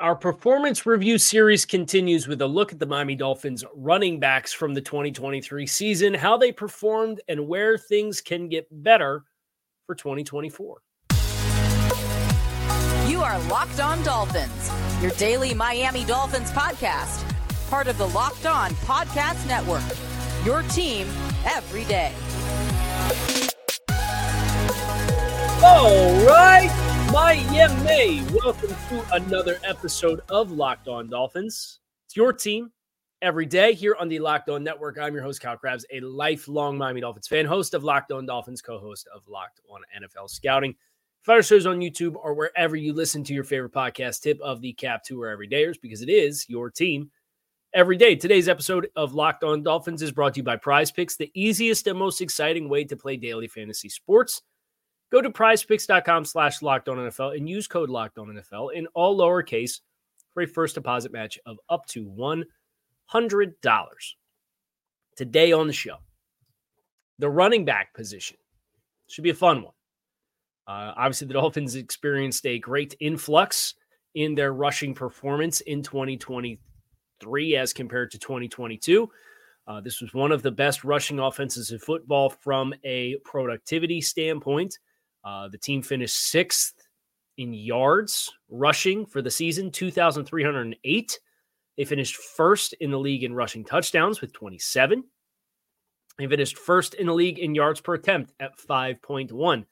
Our performance review series continues with a look at the Miami Dolphins running backs from the 2023 season, how they performed, and where things can get better for 2024. You are Locked On Dolphins, your daily Miami Dolphins podcast, part of the Locked On Podcast Network. Your team every day. All right, Miami. Welcome to another episode of Locked On Dolphins. It's your team every day here on the Locked On Network. I'm your host, Kyle Crabbs, a lifelong Miami Dolphins fan, host of Locked On Dolphins, co host of Locked On NFL Scouting. Our shows on YouTube or wherever you listen to your favorite podcast. Tip of the cap to our everydayers because it is your team every day. Today's episode of Locked On Dolphins is brought to you by PrizePicks, the easiest and most exciting way to play daily fantasy sports. Go to prizepicks.com slash NFL and use code locked on NFL in all lowercase for a first deposit match of up to $100. Today on the show, the running back position should be a fun one. Uh, obviously, the Dolphins experienced a great influx in their rushing performance in 2023 as compared to 2022. Uh, this was one of the best rushing offenses in football from a productivity standpoint. Uh, the team finished sixth in yards rushing for the season, 2,308. They finished first in the league in rushing touchdowns with 27. They finished first in the league in yards per attempt at 5.1.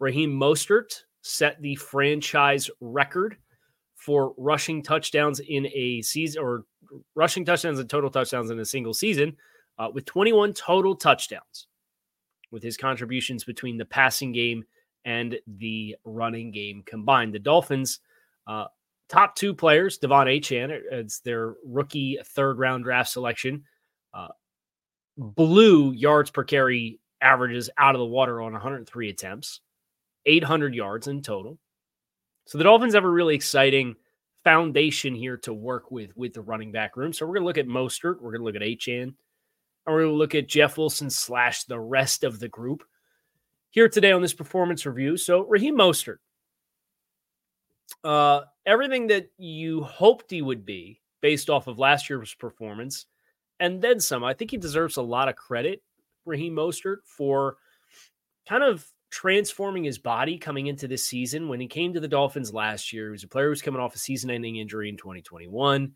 Raheem Mostert set the franchise record for rushing touchdowns in a season or rushing touchdowns and total touchdowns in a single season uh, with 21 total touchdowns with his contributions between the passing game and the running game combined. The Dolphins, uh, top two players, De'Von Achane, uh, it's their rookie third round draft selection, uh, blew yards per carry averages out of the water on 103 attempts, 800 yards in total. So the Dolphins have a really exciting foundation here to work with with the running back room. So we're going to look at Mostert, we're going to look at Achane, and we're going to look at Jeff Wilson slash the rest of the group here today on this performance review. So, Raheem Mostert, uh, everything that you hoped he would be based off of last year's performance, and then some. I think he deserves a lot of credit, Raheem Mostert, for kind of transforming his body coming into this season. When he came to the Dolphins last year, he was a player who was coming off a season ending injury in 2021.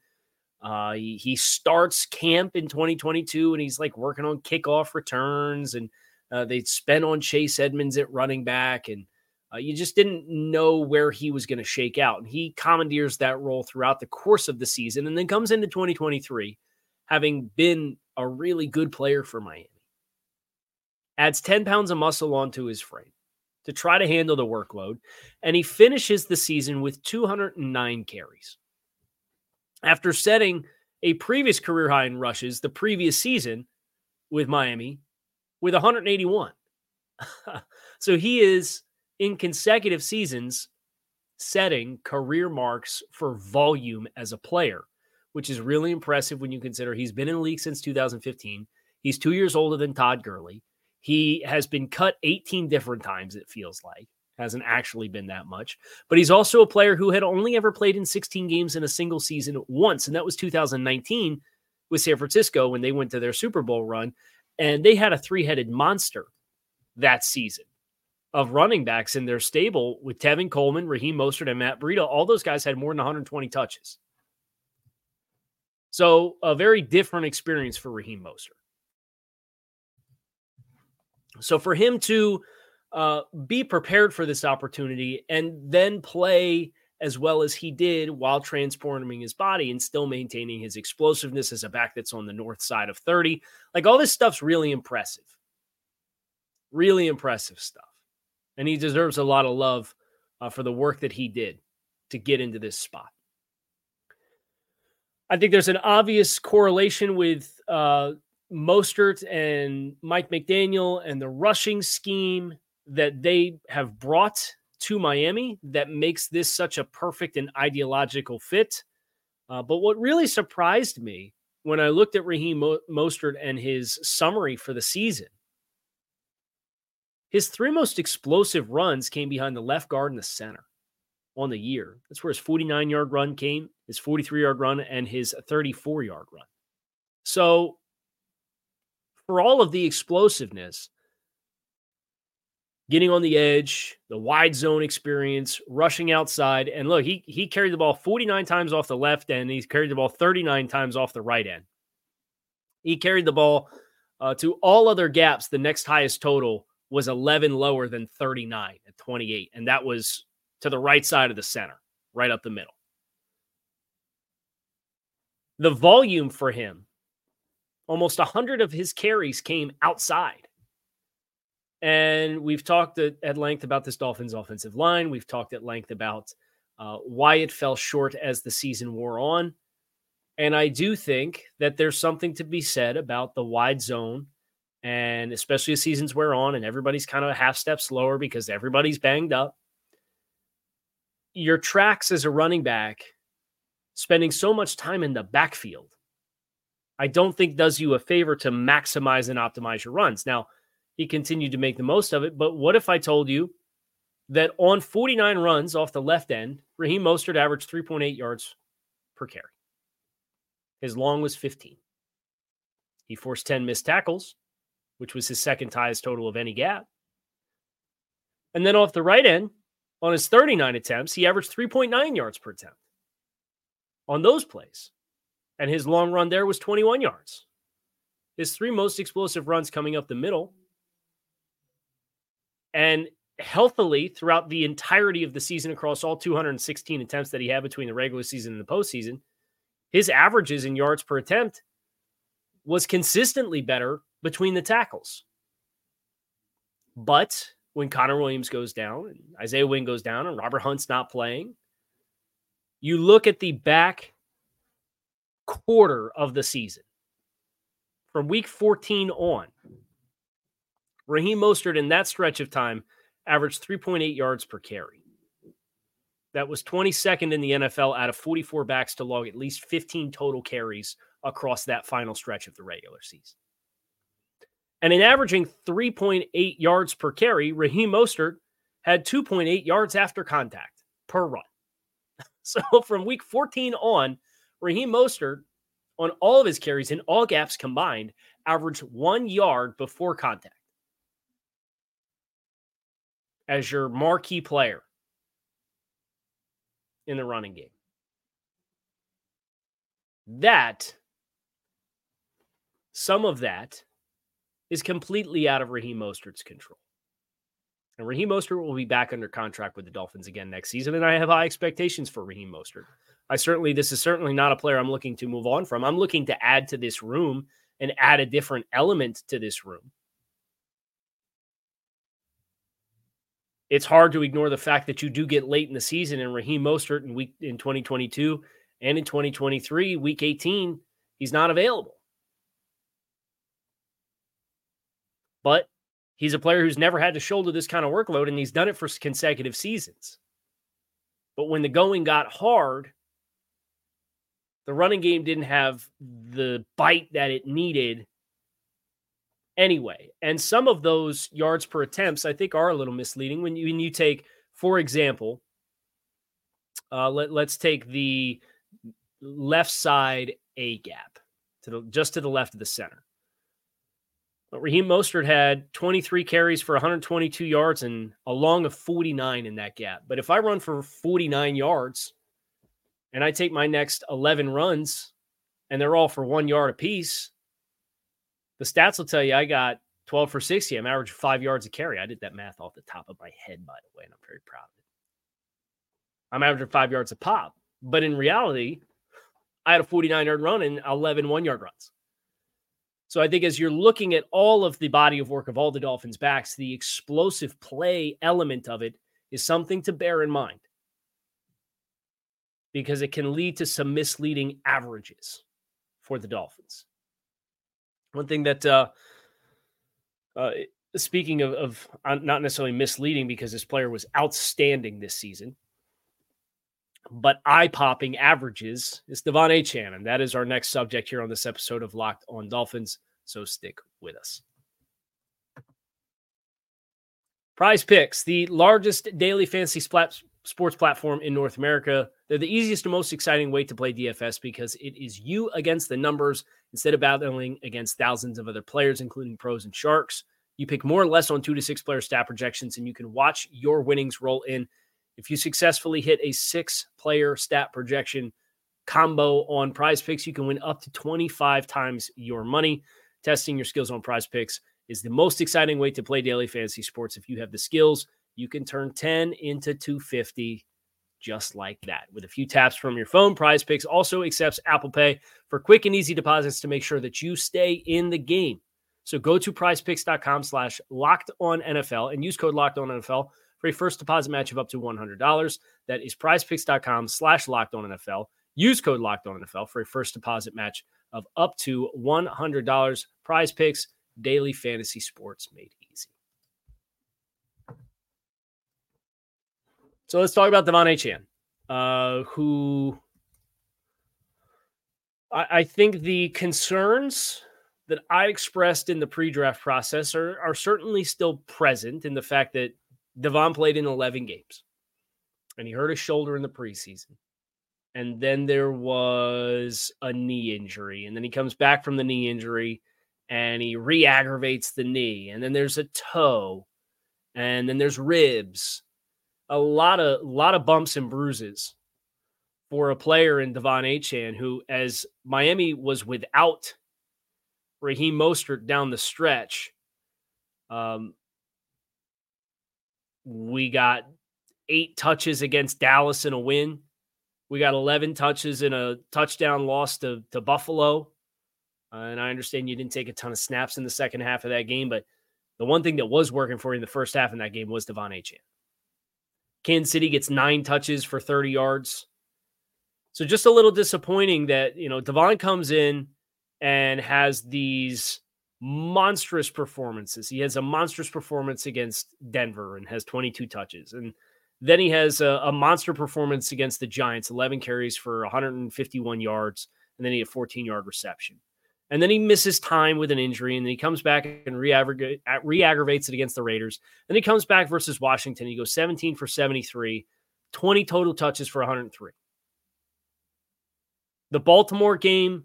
Uh, he, he starts camp in 2022 and he's like working on kickoff returns and uh, they'd spent on Chase Edmonds at running back, and uh, you just didn't know where he was going to shake out. And he commandeers that role throughout the course of the season, and then comes into 2023 having been a really good player for Miami. Adds 10 pounds of muscle onto his frame to try to handle the workload, and he finishes the season with 209 carries. After setting a previous career high in rushes the previous season with Miami with 181. so he is in consecutive seasons setting career marks for volume as a player, which is really impressive when you consider he's been in the league since 2015. He's two years older than Todd Gurley. He has been cut 18 different times, it feels like. Hasn't actually been that much. But he's also a player who had only ever played in 16 games in a single season once, and that was 2019 with San Francisco when they went to their Super Bowl run. And they had a three headed monster that season of running backs in their stable with Tevin Coleman, Raheem Mostert, and Matt Breida. All those guys had more than 120 touches. So a very different experience for Raheem Mostert. So for him to uh, be prepared for this opportunity and then play as well as he did while transforming his body and still maintaining his explosiveness as a back that's on the north side of 30. Like all this stuff's really impressive. Really impressive stuff. And he deserves a lot of love uh, for the work that he did to get into this spot. I think there's an obvious correlation with uh, Mostert and Mike McDaniel and the rushing scheme that they have brought to Miami that makes this such a perfect and ideological fit. Uh, but what really surprised me when I looked at Raheem Mo- Mostert and his summary for the season, his three most explosive runs came behind the left guard and the center. on the year. That's where his 49 yard run came, his 43 yard run, and his 34 yard run. So, for all of the explosiveness, getting on the edge, the wide zone experience, rushing outside, and look, he he carried the ball 49 times off the left end. He's carried the ball 39 times off the right end. He carried the ball uh, to all other gaps. The next highest total was 11 lower than 39 at 28, and that was to the right side of the center, right up the middle. The volume for him, almost 100 of his carries came outside. And we've talked at, length about this Dolphins offensive line. We've talked at length about uh, why it fell short as the season wore on. And I do think that there's something to be said about the wide zone. And especially as seasons wear on and everybody's kind of a half step slower because everybody's banged up. Your tracks as a running back, spending so much time in the backfield, I don't think does you a favor to maximize and optimize your runs. Now, he continued to make the most of it. But what if I told you that on 49 runs off the left end, Raheem Mostert averaged 3.8 yards per carry? His long was 15. He forced 10 missed tackles, which was his second highest total of any gap. And then off the right end, on his 39 attempts, he averaged 3.9 yards per attempt on those plays. And his long run there was 21 yards. His three most explosive runs coming up the middle and healthily throughout the entirety of the season across all 216 attempts that he had between the regular season and the postseason, his averages in yards per attempt was consistently better between the tackles. But when Connor Williams goes down and Isaiah Wynn goes down and Robert Hunt's not playing, you look at the back quarter of the season from week 14 on, Raheem Mostert in that stretch of time averaged 3.8 yards per carry. That was 22nd in the NFL out of 44 backs to log at least 15 total carries across that final stretch of the regular season. And in averaging 3.8 yards per carry, Raheem Mostert had 2.8 yards after contact per run. So from week 14 on, Raheem Mostert, on all of his carries in all gaps combined, averaged one yard before contact as your marquee player in the running game. That, some of that is completely out of Raheem Mostert's control. And Raheem Mostert will be back under contract with the Dolphins again next season. And I have high expectations for Raheem Mostert. I certainly, this is certainly not a player I'm looking to move on from. I'm looking to add to this room and add a different element to this room. It's hard to ignore the fact that you do get late in the season and Raheem Mostert in week in 2022 and in 2023, week 18, he's not available. But he's a player who's never had to shoulder this kind of workload and he's done it for consecutive seasons. But when the going got hard, the running game didn't have the bite that it needed anyway. And some of those yards per attempts, I think, are a little misleading. When you, when you take, for example, uh, let, let's take the left side A gap to the just to the left of the center. But Raheem Mostert had 23 carries for 122 yards and a long of 49 in that gap. But if I run for 49 yards and I take my next 11 runs and they're all for one yard apiece, the stats will tell you I got 12 for 60. I'm averaging five yards a carry. I did that math off the top of my head, by the way, and I'm very proud of it. I'm averaging five yards a pop. But in reality, I had a 49 yard run and 11 one yard runs. So I think as you're looking at all of the body of work of all the Dolphins backs, the explosive play element of it is something to bear in mind because it can lead to some misleading averages for the Dolphins. One thing that, uh, uh, speaking of, of uh, not necessarily misleading because this player was outstanding this season, but eye popping averages is De'Von Achane. And that is our next subject here on this episode of Locked on Dolphins. So stick with us. PrizePicks, the largest daily fantasy sports platform in North America. They're the easiest and most exciting way to play DFS because it is you against the numbers instead of battling against thousands of other players, including pros and sharks. You pick more or less on two to six player stat projections, and you can watch your winnings roll in. If you successfully hit a six player stat projection combo on PrizePicks, you can win up to 25 times your money. Testing your skills on PrizePicks is the most exciting way to play daily fantasy sports. If you have the skills, you can turn 10 into 250 just like that. With a few taps from your phone, PrizePicks also accepts Apple Pay for quick and easy deposits to make sure that you stay in the game. So go to prizepicks.com slash locked on NFL and use code locked on NFL for a first deposit match of up to $100. That is prizepicks.com slash locked on NFL. Use code locked on NFL for a first deposit match of up to $100. PrizePicks, daily fantasy sports made So let's talk about De'Von Achane, uh, who I, I, think the concerns that I expressed in the pre-draft process are, are certainly still present in the fact that De'Von played in 11 games and he hurt his shoulder in the preseason. And then there was a knee injury. And then he comes back from the knee injury and he re aggravates the knee. And then there's a toe. And then there's ribs a lot of lot of bumps and bruises for a player in De'Von Achane, who, as Miami was without Raheem Mostert down the stretch, um, we got eight touches against Dallas in a win. We got 11 touches in a touchdown loss to, to Buffalo. Uh, and I understand you didn't take a ton of snaps in the second half of that game, but the one thing that was working for you in the first half in that game was De'Von Achane. Kansas City gets nine touches for 30 yards. So just a little disappointing that, you know, De'Von comes in and has these monstrous performances. He has a monstrous performance against Denver and has 22 touches. And then he has a, a monster performance against the Giants, 11 carries for 151 yards. And then he had 14 yard reception and then he misses time with an injury, and then he comes back and re-aggravates it against the Raiders. Then he comes back versus Washington. He goes 17 for 73, 20 total touches for 103. The Baltimore game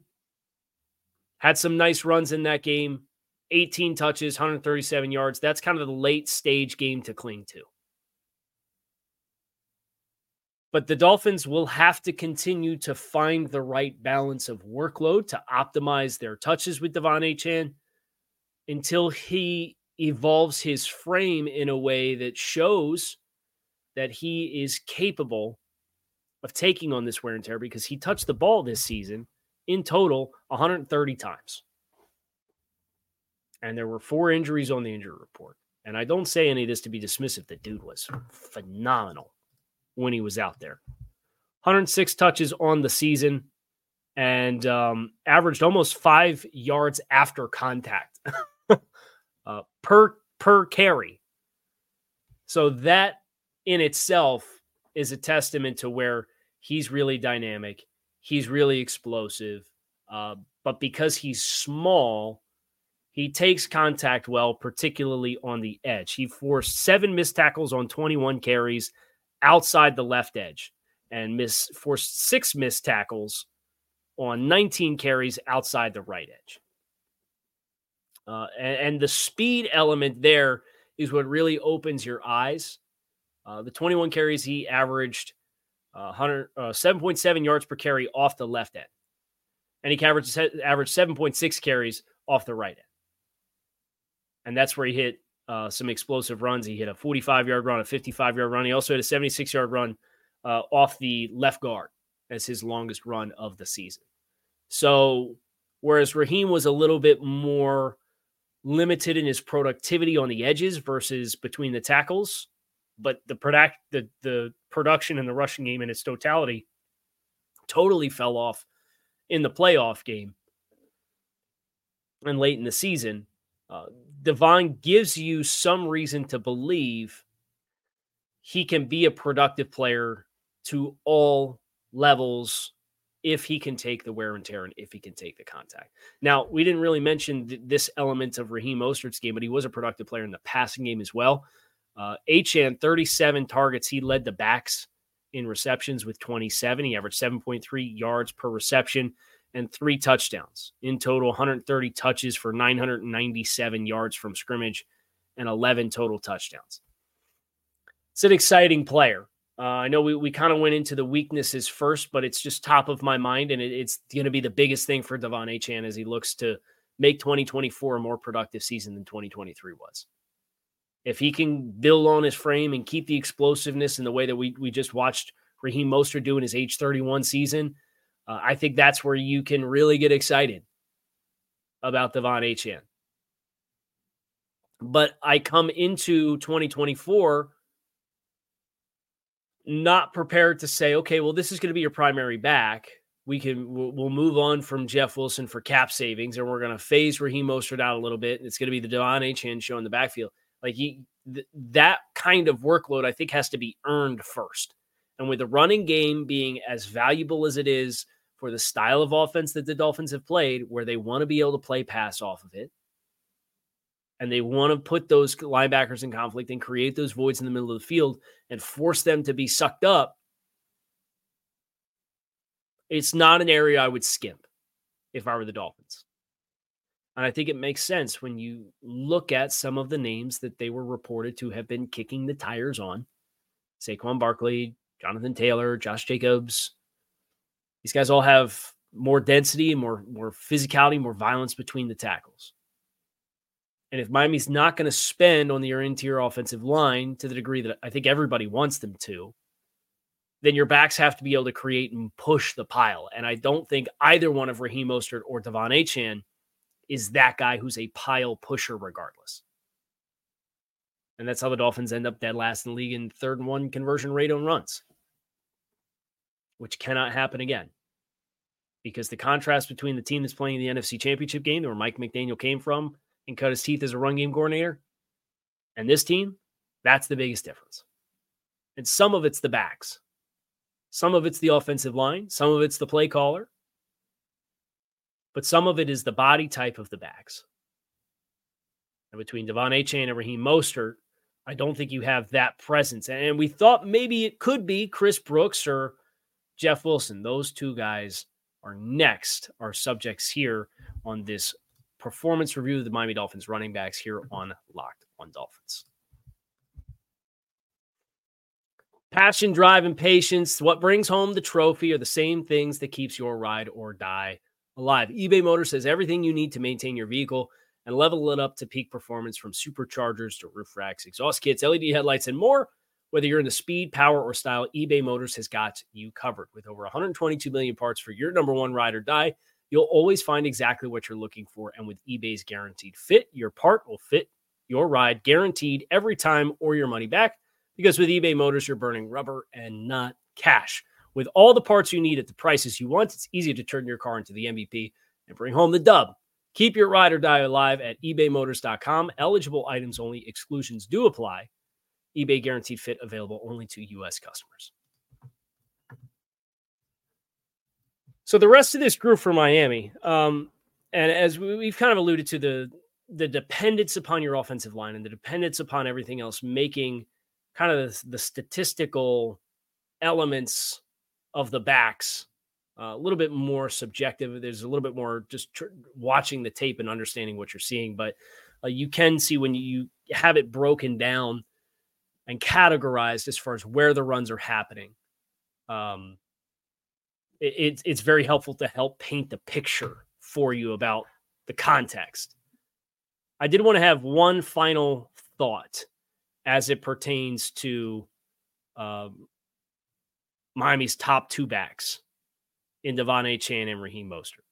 had some nice runs in that game, 18 touches, 137 yards. That's kind of the late stage game to cling to. But the Dolphins will have to continue to find the right balance of workload to optimize their touches with De'Von Achane until he evolves his frame in a way that shows that he is capable of taking on this wear and tear because he touched the ball this season in total 130 times. And there were four injuries on the injury report. And I don't say any of this to be dismissive. The dude was phenomenal when he was out there. 106 touches on the season and um, averaged almost five yards after contact uh, per per carry. So that in itself is a testament to where he's really dynamic, he's really explosive, uh, but because he's small, he takes contact well, particularly on the edge. He forced seven missed tackles on 21 carries outside the left edge and miss forced six missed tackles on 19 carries outside the right edge. Uh, and, and, the speed element there is what really opens your eyes. Uh, the 21 carries he averaged uh, 100, 7.7 uh, yards per carry off the left end, and he averaged averaged 7.6 carries off the right end, and that's where he hit uh, some explosive runs. He hit a 45 yard run, a 55 yard run. He also had a 76 yard run uh, off the left guard as his longest run of the season. So, whereas Raheem was a little bit more limited in his productivity on the edges versus between the tackles, but the product the the production in the rushing game in its totality totally fell off in the playoff game and late in the season. Uh, De'Von gives you some reason to believe he can be a productive player to all levels if he can take the wear and tear and if he can take the contact. Now, we didn't really mention th- this element of Raheem Mostert's game, but he was a productive player in the passing game as well. Uh, Achane, 37 targets. He led the backs in receptions with 27. He averaged 7.3 yards per reception and three touchdowns. In total, 130 touches for 997 yards from scrimmage and 11 total touchdowns. It's an exciting player. Uh, I know we, we kind of went into the weaknesses first, but it's just top of my mind, and it, it's going to be the biggest thing for De'Von Achane as he looks to make 2024 a more productive season than 2023 was. If he can build on his frame and keep the explosiveness in the way that we, we just watched Raheem Mostert do in his age 31 season, uh, I think that's where you can really get excited about De'Von Achane. But I come into 2024 not prepared to say, okay, well, this is going to be your primary back. We can we'll, move on from Jeff Wilson for cap savings, and we're going to phase Raheem Mostert out a little bit. It's going to be the De'Von Achane show in the backfield. Like he, th- that kind of workload, I think, has to be earned first. And with the running game being as valuable as it is for the style of offense that the Dolphins have played, where they want to be able to play pass off of it, and they want to put those linebackers in conflict and create those voids in the middle of the field and force them to be sucked up, it's not an area I would skimp if I were the Dolphins. And I think it makes sense when you look at some of the names that they were reported to have been kicking the tires on Saquon Barkley, Jonathan Taylor, Josh Jacobs. These guys all have more density and more, more physicality, more violence between the tackles. And if Miami's not going to spend on your interior offensive line to the degree that I think everybody wants them to, then your backs have to be able to create and push the pile. And I don't think either one of Raheem Mostert or De'Von Achane is that guy who's a pile pusher regardless. And that's how the Dolphins end up dead last in the league in third and one conversion rate on runs, which cannot happen again. Because the contrast between the team that's playing the NFC Championship game, where Mike McDaniel came from, and cut his teeth as a run game coordinator. And this team, that's the biggest difference. And some of it's the backs, some of it's the offensive line, some of it's the play caller, but some of it is the body type of the backs. And between De'Von Achane and Raheem Mostert, I don't think you have that presence. And we thought maybe it could be Chris Brooks or Jeff Wilson. Those two guys are next, our subjects here on this performance review of the Miami Dolphins running backs here on Locked on Dolphins. Passion, drive, and patience. What brings home the trophy are the same things that keeps your ride or die alive. eBay Motors has everything you need to maintain your vehicle and level it up to peak performance from superchargers to roof racks, exhaust kits, LED headlights, and more. Whether you're in the speed, power, or style, eBay Motors has got you covered. With over 122 million parts for your number one ride or die, You'll always find exactly what you're looking for. And with eBay's guaranteed fit, your part will fit your ride guaranteed every time or your money back. Because with eBay Motors, you're burning rubber and not cash. With all the parts you need at the prices you want, it's easy to turn your car into the MVP and bring home the dub. Keep your ride or die alive at ebaymotors.com. Eligible items only, exclusions do apply. eBay guaranteed fit available only to U.S. customers. So the rest of this group for Miami, um, and as we've kind of alluded to, the the dependence upon your offensive line and the dependence upon everything else, making kind of the, the statistical elements of the backs uh, a little bit more subjective. There's a little bit more just tr- watching the tape and understanding what you're seeing, but uh, you can see when you have it broken down and categorized as far as where the runs are happening. Um, it, it's very helpful to help paint the picture for you about the context. I did want to have one final thought as it pertains to um, Miami's top two backs in De'Von Achane and Raheem Mostert.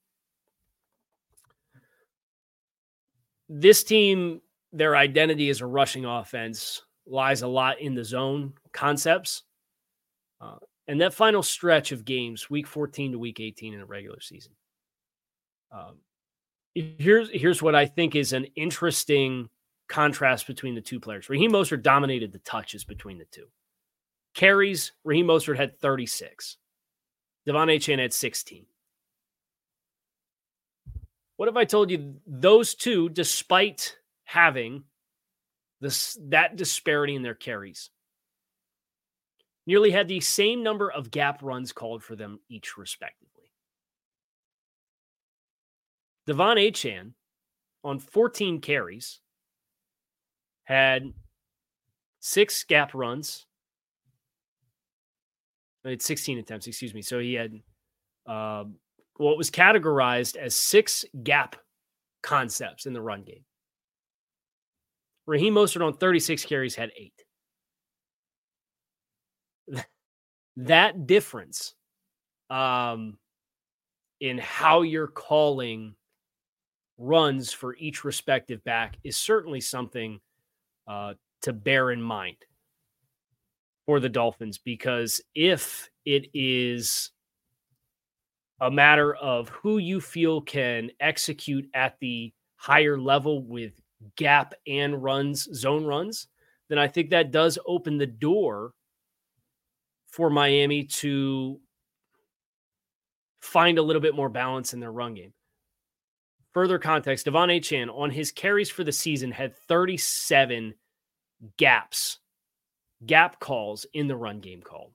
This team, their identity is a rushing offense lies a lot in the zone concepts. Uh, and that final stretch of games, week 14 to week 18 in a regular season. Um, here's here's what I think is an interesting contrast between the two players. Raheem Mostert dominated the touches between the two. Carries, Raheem Mostert had 36. De'Von Achane had 16. What if I told you those two, despite having this that disparity in their carries, nearly had the same number of gap runs called for them each, respectively. De'Von Achane on 14 carries had six gap runs. He had 16 attempts, excuse me. So he had uh, what was categorized as six gap concepts in the run game. Raheem Mostert on 36 carries had eight. that difference um, in how you're calling runs for each respective back is certainly something uh, to bear in mind for the Dolphins because if it is a matter of who you feel can execute at the higher level with gap and runs, zone runs, then I think that does open the door for Miami to find a little bit more balance in their run game. Further context, De'Von Achane on his carries for the season had 37 gaps, gap calls in the run game called.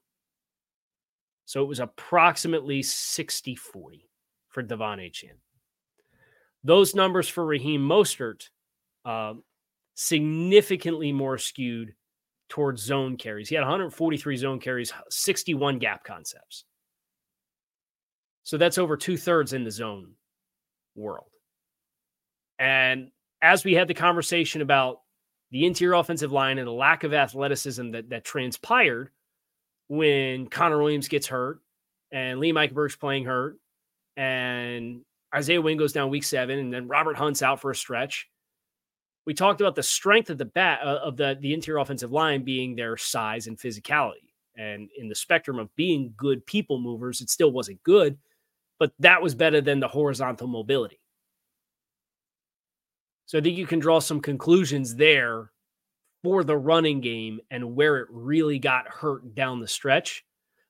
So it was approximately 60 40 for De'Von Achane. Those numbers for Raheem Mostert, uh, significantly more skewed towards zone carries. He had 143 zone carries, 61 gap concepts. So that's over two thirds in the zone world. And as we had the conversation about the interior offensive line and the lack of athleticism that, that transpired when Connor Williams gets hurt and Liam Eichenberg's playing hurt and Isaiah Wynn goes down week seven and then Robert Hunt's out for a stretch. We talked about the strength of the bat uh, of the, the interior offensive line being their size and physicality. And in the spectrum of being good people movers, it still wasn't good, but that was better than the horizontal mobility. So I think you can draw some conclusions there for the running game and where it really got hurt down the stretch.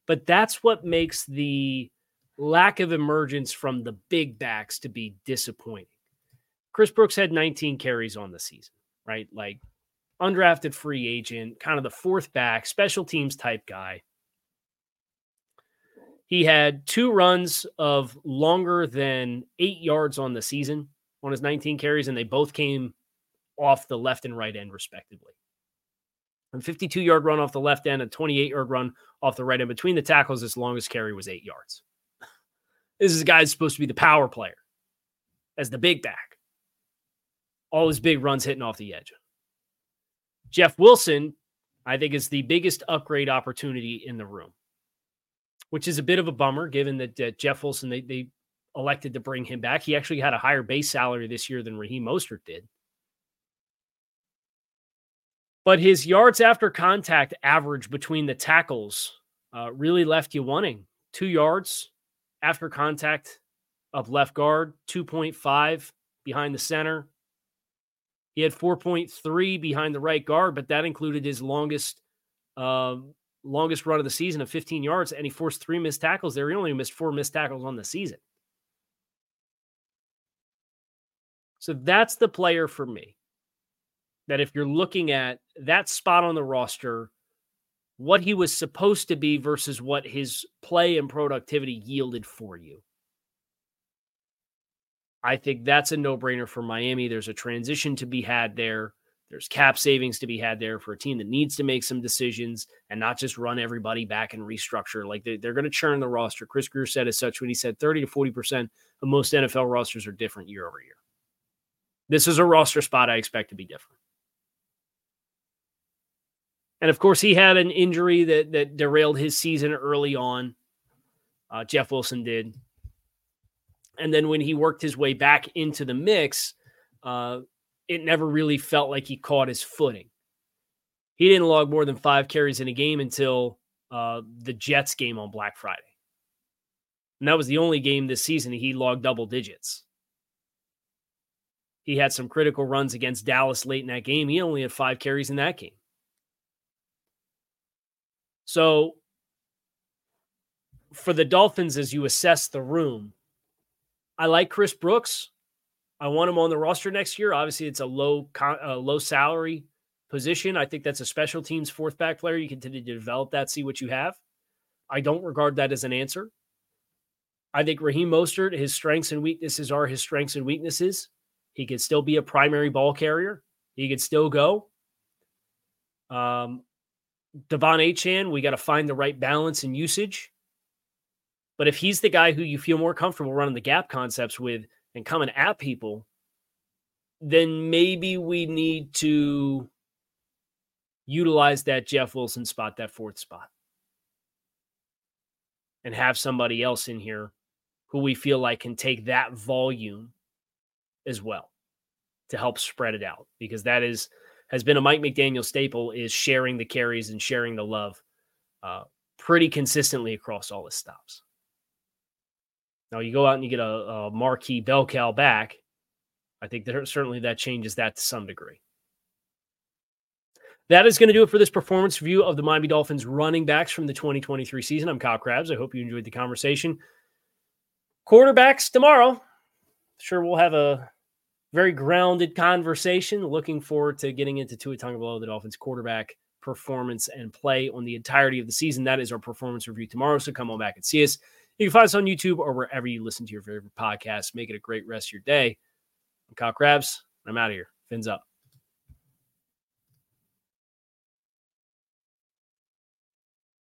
But that's what makes the lack of emergence from the big backs to be disappointing. Chris Brooks had 19 carries on the season, right? Like undrafted free agent, kind of the fourth back, special teams type guy. He had two runs of longer than eight yards on the season on his 19 carries, and they both came off the left and right end, respectively. A 52 yard run off the left end, a 28 yard run off the right end. Between the tackles, his longest carry was eight yards. This is a guy supposed to be the power player as the big back. All his big runs hitting off the edge. Jeff Wilson, I think, is the biggest upgrade opportunity in the room, which is a bit of a bummer given that uh, Jeff Wilson, they, they elected to bring him back. He actually had a higher base salary this year than Raheem Mostert did. But his yards after contact average between the tackles uh, really left you wanting. Two yards after contact of left guard, 2.5 behind the center. He had 4.3 behind the right guard, but that included his longest uh, longest run of the season of 15 yards, and he forced three missed tackles there. He only missed four missed tackles on the season. So that's the player for me. That if you're looking at that spot on the roster, what he was supposed to be versus what his play and productivity yielded for you. I think that's a no brainer for Miami. There's a transition to be had there. There's cap savings to be had there for a team that needs to make some decisions and not just run everybody back and restructure. Like they, are going to churn the roster. Chris Grier said as such when he said 30 to 40% of most NFL rosters are different year over year. This is a roster spot I expect to be different. And of course, he had an injury that that derailed his season early on. Uh, Jeff Wilson did, and then when he worked his way back into the mix, uh, it never really felt like he caught his footing. He didn't log more than five carries in a game until uh, the Jets game on Black Friday, and that was the only game this season he logged double digits. He had some critical runs against Dallas late in that game. He only had five carries in that game. So, for the Dolphins, as you assess the room, I like Chris Brooks. I want him on the roster next year. Obviously, it's a low, low salary position. I think that's a special teams fourth back player. You continue to develop that, see what you have. I don't regard that as an answer. I think Raheem Mostert, his strengths and weaknesses are his strengths and weaknesses. He could still be a primary ball carrier. He could still go. Um, De'Von Achane, we got to find the right balance and usage. But if he's the guy who you feel more comfortable running the gap concepts with and coming at people, then maybe we need to utilize that Jeff Wilson spot, that fourth spot, and have somebody else in here who we feel like can take that volume as well to help spread it out because that is has been a Mike McDaniel staple is sharing the carries and sharing the love uh, pretty consistently across all his stops. Now you go out and you get a, a marquee bell cow back. I think that certainly that changes that to some degree. That is going to do it for this performance review of the Miami Dolphins running backs from the 2023 season. I'm Kyle Crabbs. I hope you enjoyed the conversation. Quarterbacks tomorrow. Sure, we'll have a very grounded conversation. Looking forward to getting into Tua Tagovailoa, the Dolphins quarterback performance and play on the entirety of the season. That is our performance review tomorrow. So come on back and see us. You can find us on YouTube or wherever you listen to your favorite podcast. Make it a great rest of your day. I'm Kyle Crabbs. I'm out of here. Fins up.